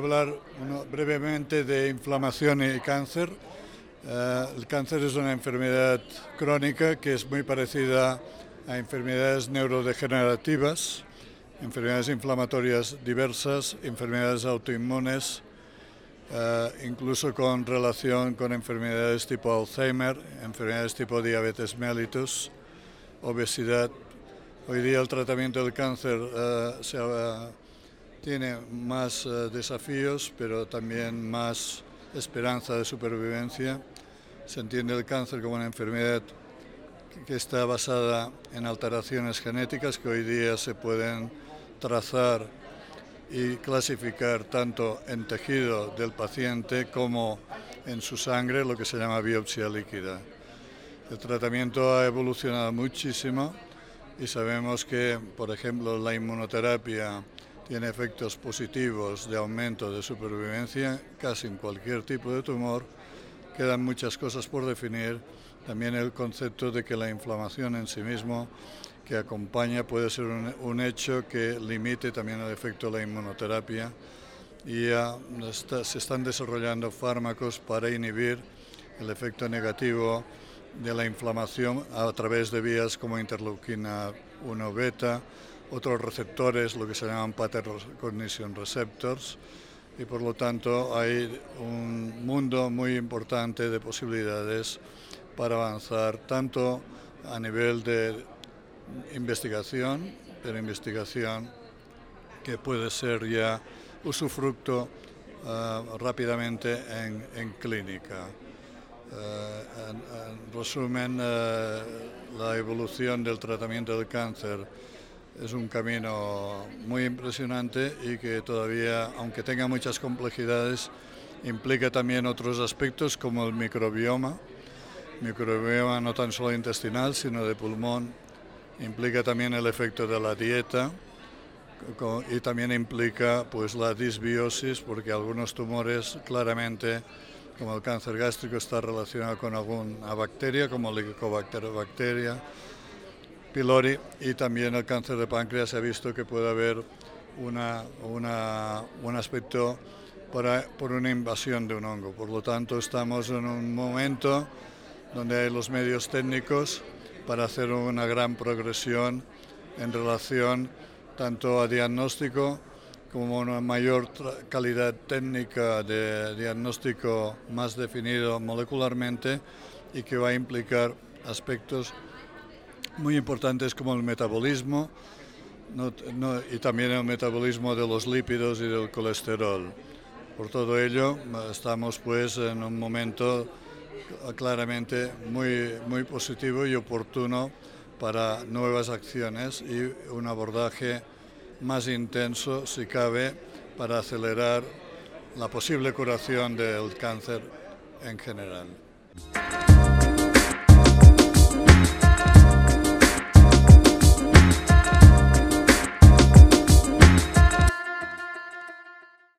brevemente de inflamación y cáncer. Eh, el cáncer es una enfermedad crónica que es muy parecida a enfermedades neurodegenerativas, enfermedades inflamatorias diversas, enfermedades autoinmunes, eh, incluso con relación con enfermedades tipo Alzheimer, enfermedades tipo diabetes mellitus, obesidad. Hoy día el tratamiento del cáncer eh, se, tiene más eh, desafíos, pero también más esperanza de supervivencia. Se entiende el cáncer como una enfermedad que está basada en alteraciones genéticas que hoy día se pueden trazar y clasificar tanto en tejido del paciente como en su sangre, lo que se llama biopsia líquida. El tratamiento ha evolucionado muchísimo y sabemos que, por ejemplo, la inmunoterapia tiene efectos positivos de aumento de supervivencia casi en cualquier tipo de tumor. Quedan muchas cosas por definir. También el concepto de que la inflamación en sí mismo que acompaña puede ser un, hecho que limite también el efecto de la inmunoterapia y ya se están desarrollando fármacos para inhibir el efecto negativo de la inflamación a través de vías como interleuquina 1 beta, otros receptores, lo que se llaman pattern recognition receptors, y por lo tanto hay un mundo muy importante de posibilidades para avanzar tanto a nivel de investigación, pero investigación que puede ser ya usufructo uh, rápidamente en, clínica. Uh, en, en, resumen, uh, la evolución del tratamiento del cáncer es un camino muy impresionante y que todavía, aunque tenga muchas complejidades, implica también otros aspectos como el microbioma, microbioma no tan solo intestinal, sino de pulmón, implica también el efecto de la dieta y también implica pues la disbiosis porque algunos tumores claramente como el cáncer gástrico está relacionado con alguna bacteria como la bacteria pylori y también el cáncer de páncreas se ha visto que puede haber una, un aspecto para, por una invasión de un hongo. Por lo tanto, estamos en un momento donde hay los medios técnicos para hacer una gran progresión en relación tanto a diagnóstico como una mayor calidad técnica de diagnóstico más definido molecularmente y que va a implicar aspectos muy importantes como el metabolismo y también el metabolismo de los lípidos y del colesterol. Por todo ello, estamos pues en un momento claramente muy, muy positivo y oportuno para nuevas acciones y un abordaje más intenso, si cabe, para acelerar la posible curación del cáncer en general.